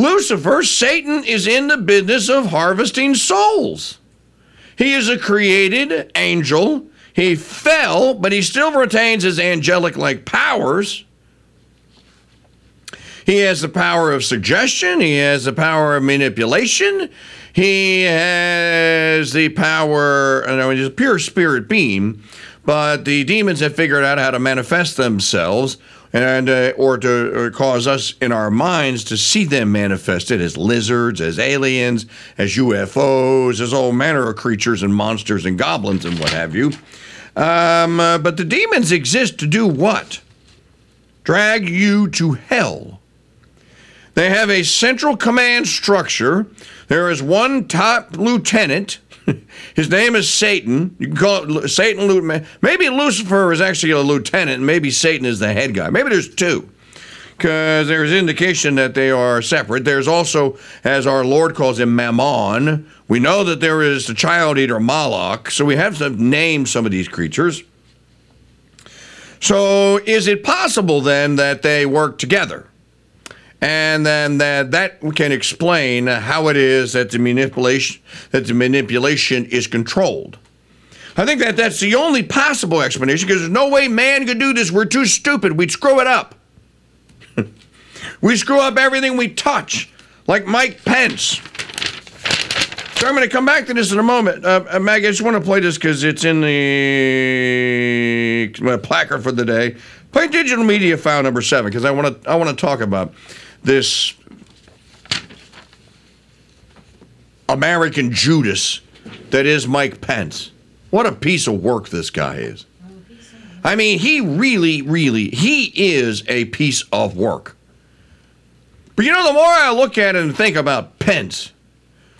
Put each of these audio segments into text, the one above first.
Lucifer, Satan, is in the business of harvesting souls. He is a created angel. He fell, but he still retains his angelic like powers. He has the power of suggestion, he has the power of manipulation, he has the power, I know he's a pure spirit being, but the demons have figured out how to manifest themselves and uh, or to or cause us in our minds to see them manifested as lizards, as aliens, as UFOs, as all manner of creatures and monsters and goblins and what have you. Um, uh, but the demons exist to do what? Drag you to hell. They have a central command structure. There is one top lieutenant His name is Satan. You can call it Satan. Maybe Lucifer is actually a lieutenant, maybe Satan is the head guy. Maybe there's two, because there's indication that they are separate. There's also, as our Lord calls him, Mammon. We know that there is the child eater Moloch, so we have to name some of these creatures. So, is it possible then that they work together? And then that that can explain how it is that the manipulation that the manipulation is controlled. I think that that's the only possible explanation because there's no way man could do this. We're too stupid. We'd screw it up. we screw up everything we touch, like Mike Pence. So I'm going to come back to this in a moment. Uh, uh Maggie, I just want to play this because it's in the placard for the day. Play digital media file number seven because I want to I want to talk about this American Judas that is Mike Pence. What a piece of work this guy is. I mean, he really, really, he is a piece of work. But you know, the more I look at it and think about Pence,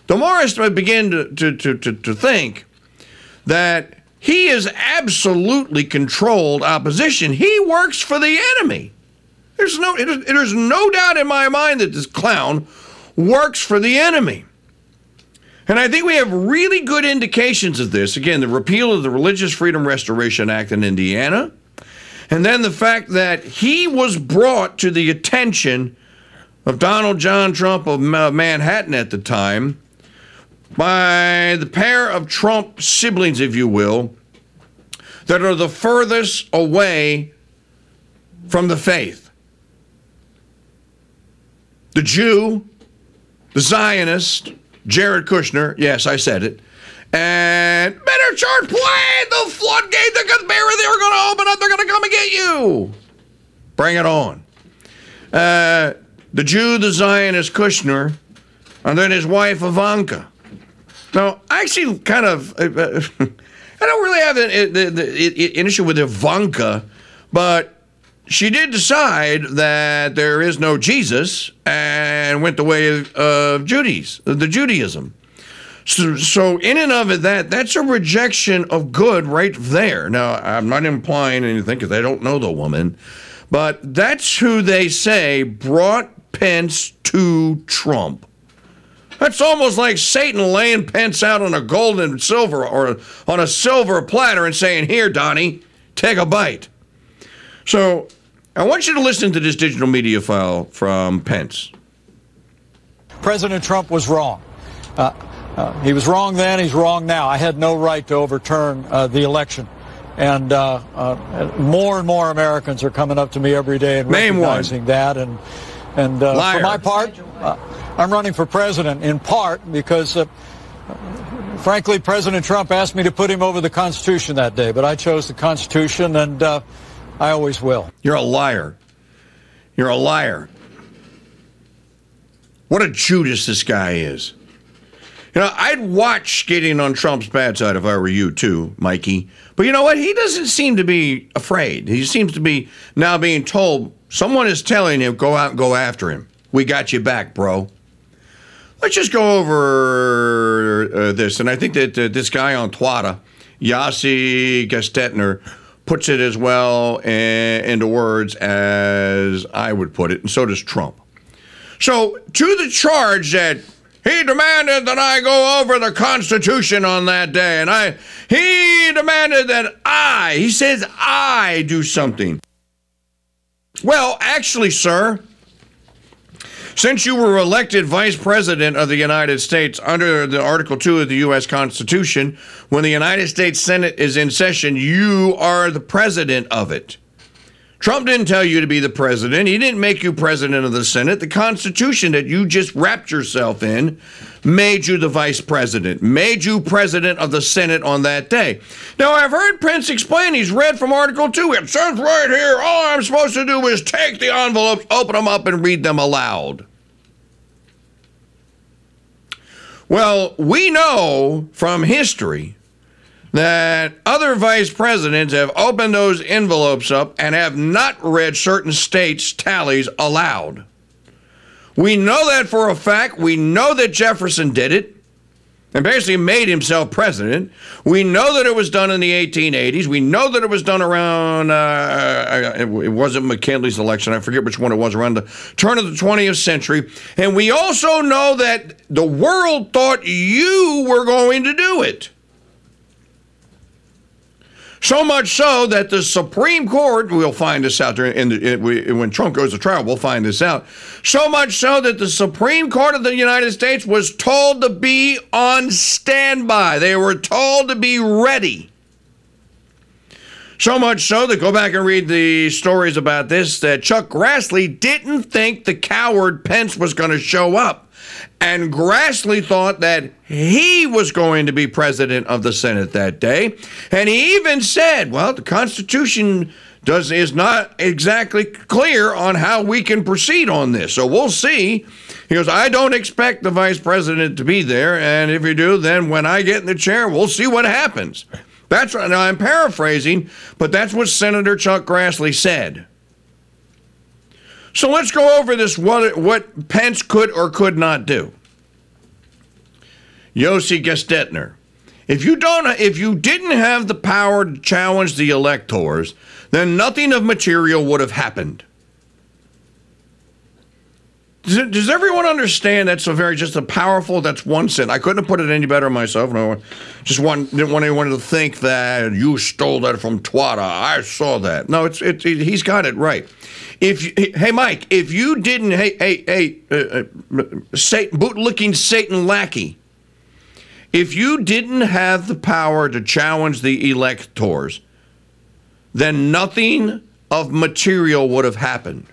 the more I begin to, to, to, to, to think that he is absolutely controlled opposition. He works for the enemy. There's no, there's no doubt in my mind that this clown works for the enemy. And I think we have really good indications of this. Again, the repeal of the Religious Freedom Restoration Act in Indiana, and then the fact that he was brought to the attention of Donald John Trump of Manhattan at the time by the pair of Trump siblings, if you will, that are the furthest away from the faith the Jew, the Zionist, Jared Kushner. Yes, I said it. And better chart play the floodgate, that the conspiracy. They're going to open up. They're going to come and get you. Bring it on. Uh, the Jew, the Zionist Kushner, and then his wife Ivanka. Now, I actually kind of, uh, I don't really have an issue with Ivanka, but she did decide that there is no Jesus and went the way of Judaism, the Judaism. So, so in and of it, that that's a rejection of good right there. Now, I'm not implying anything because I don't know the woman, but that's who they say brought Pence to Trump. That's almost like Satan laying Pence out on a gold and silver or on a silver platter and saying, "Here, Donnie, take a bite." So I want you to listen to this digital media file from Pence. President Trump was wrong. Uh, uh, he was wrong then, he's wrong now. I had no right to overturn uh, the election. And uh, uh, more and more Americans are coming up to me every day and Name recognizing one. that. And, and uh, for my part, I'm running for president in part because frankly, President Trump asked me to put him over the Constitution that day, but I chose the Constitution, and uh, I always will. You're a liar. You're a liar. What a Judas this guy is. You know, I'd watch getting on Trump's bad side if I were you too, Mikey. But you know what? He doesn't seem to be afraid. He seems to be now being told someone is telling him, go out and go after him. We got you back, bro. Let's just go over uh, this. And I think that uh, this guy on Twitter, Yossi Gestetner, puts it as well into words as I would put it, and so does Trump. So, to the charge that he demanded that I go over the Constitution on that day, and I he demanded that I, he says I do something. Well, actually, sir, Since you were elected vice president of the United States under the Article 2 of the U.S. Constitution, when the United States Senate is in session, you are the president of it. Trump didn't tell you to be the president. He didn't make you president of the Senate. The Constitution that you just wrapped yourself in made you the vice president, made you president of the Senate on that day. Now, I've heard Pence explain, he's read from Article 2. It says right here, all I'm supposed to do is take the envelopes, open them up, and read them aloud. Well, we know from history that other vice presidents have opened those envelopes up and have not read certain states' tallies aloud. We know that for a fact. We know that Jefferson did it and basically made himself president. We know that it was done in the 1880s. We know that it was done around, uh, it wasn't McKinley's election. I forget which one it was, around the turn of the 20th century. And we also know that the world thought you were going to do it. So much so that the Supreme Court, we'll find this out there in the, in, when Trump goes to trial, we'll find this out. So much so that the Supreme Court of the United States was told to be on standby. They were told to be ready. So much so that go back and read the stories about this that Chuck Grassley didn't think the coward Pence was going to show up. And Grassley thought that he was going to be president of the Senate that day. And he even said, well, the Constitution does is not exactly clear on how we can proceed on this. So we'll see. He goes, I don't expect the vice president to be there, and if you do, then when I get in the chair, we'll see what happens. That's right. Now I'm paraphrasing, but that's what Senator Chuck Grassley said. So let's go over this what what Pence could or could not do. Yossi Gestetner. If you don't if you didn't have the power to challenge the electors, then nothing of material would have happened. Does, does, everyone understand that's a very just a powerful that's one sentence. I couldn't have put it any better myself. No, just one didn't want anyone to think that you stole that from Twada. I saw that. No, it's it, it he's got it right. If hey Mike, if you didn't hey hey hey uh, uh, Satan boot looking Satan lackey, if you didn't have the power to challenge the electors, then nothing of material would have happened.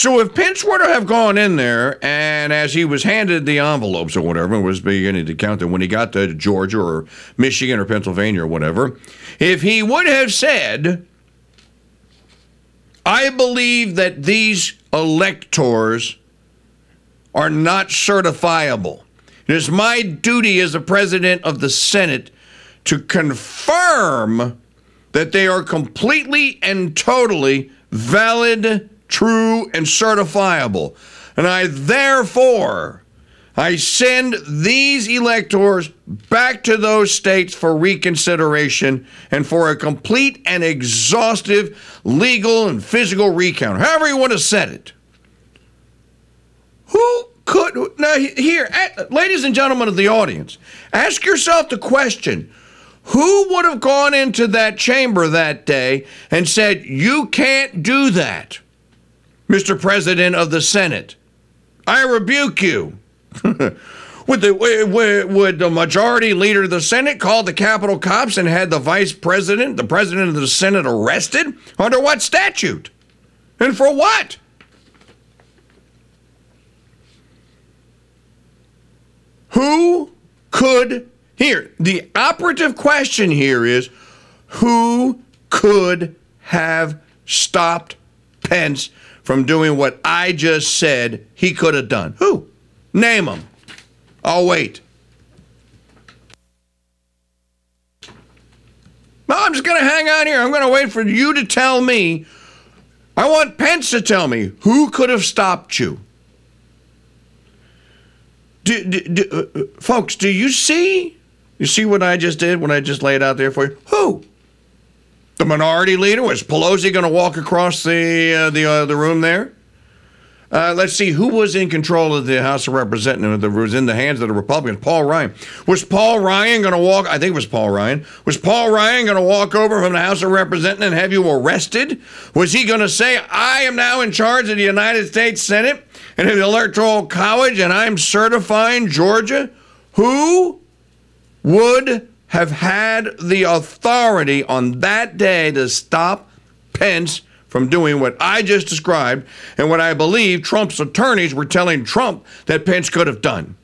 So if Pence were to have gone in there and as he was handed the envelopes or whatever, and was beginning to count them when he got to Georgia or Michigan or Pennsylvania or whatever, if he would have said, I believe that these electors are not certifiable. It is my duty as the president of the Senate to confirm that they are completely and totally valid, true, and certifiable. And I therefore I send these electors back to those states for reconsideration and for a complete and exhaustive legal and physical recount, however you want to set it. Who could now here, ladies and gentlemen of the audience, ask yourself the question: Who would have gone into that chamber that day and said, "You can't do that, Mr. President of the Senate. I rebuke you." Would the, would the majority leader of the Senate call the Capitol cops and had the vice president, the president of the Senate, arrested? Under what statute? And for what? Who could, here, the operative question here is who could have stopped Pence from doing what I just said he could have done? Who? Name them. I'll wait. No, I'm just going to hang out here. I'm going to wait for you to tell me. I want Pence to tell me who could have stopped you. Do, do, do, uh, uh, folks, do you see? You see what I just did when I just laid out there for you? Who? The minority leader was Pelosi going to walk across the uh, the uh, the room there? Uh, let's see who was in control of the House of Representatives that was in the hands of the Republicans. Paul Ryan. Was Paul Ryan going to walk? I think it was Paul Ryan. Was Paul Ryan going to walk over from the House of Representatives and have you arrested? Was he going to say, "I am now in charge of the United States Senate and of the Electoral College, and I'm certifying Georgia"? Who would have had the authority on that day to stop Pence? from doing what I just described and what I believe Trump's attorneys were telling Trump that Pence could have done.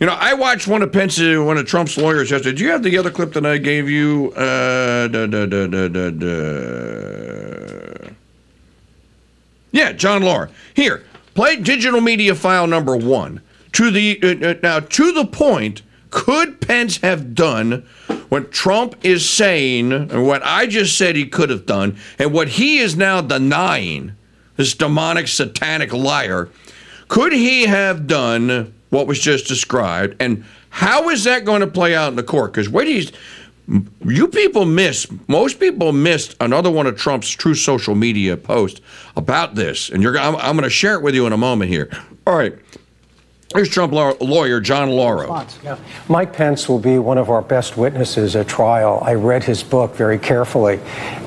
You know, I watched one of Pence's, one of Trump's lawyers yesterday. Do you have the other clip that I gave you? Uh, da, da, da, yeah, John Lauro. Here, play digital media file number one. To the uh, uh now to the point could Pence have done what Trump is saying, and what I just said he could have done, and what he is now denying, this demonic, satanic liar? Could he have done what was just described? And how is that going to play out in the court? Because what he's you people miss most people missed another one of Trump's Truth Social media posts about this, and you're I'm, I'm going to share it with you in a moment here. All right. Here's Trump lawyer John Lauro. Yeah. Mike Pence will be one of our best witnesses at trial. I read his book very carefully.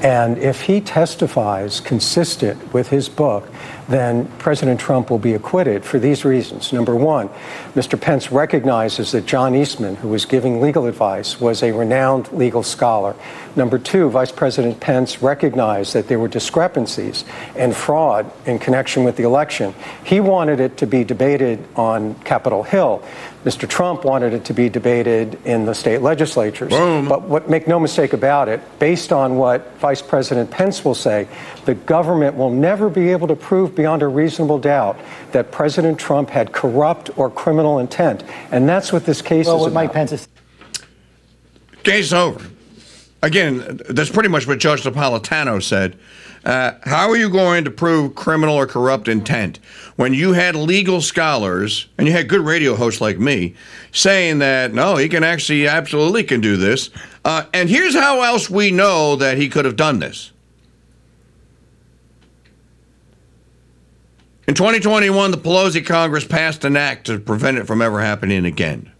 And if he testifies consistent with his book, then President Trump will be acquitted for these reasons. Number one, Mr. Pence recognizes that John Eastman, who was giving legal advice, was a renowned legal scholar. Number two, Vice President Pence recognized that there were discrepancies and fraud in connection with the election. He wanted it to be debated on Capitol Hill. Mr. Trump wanted it to be debated in the state legislatures. Boom. But what, make no mistake about it, based on what Vice President Pence will say, the government will never be able to prove beyond a reasonable doubt that President Trump had corrupt or criminal intent. And that's what this case well, is what about. Mike Pence is. Case over. Again, that's pretty much what Judge Napolitano said. Uh, how are you going to prove criminal or corrupt intent when you had legal scholars and you had good radio hosts like me saying that no, he can actually absolutely can do this? Uh, and here's how else we know that he could have done this. In 2021, the Pelosi Congress passed an act to prevent it from ever happening again.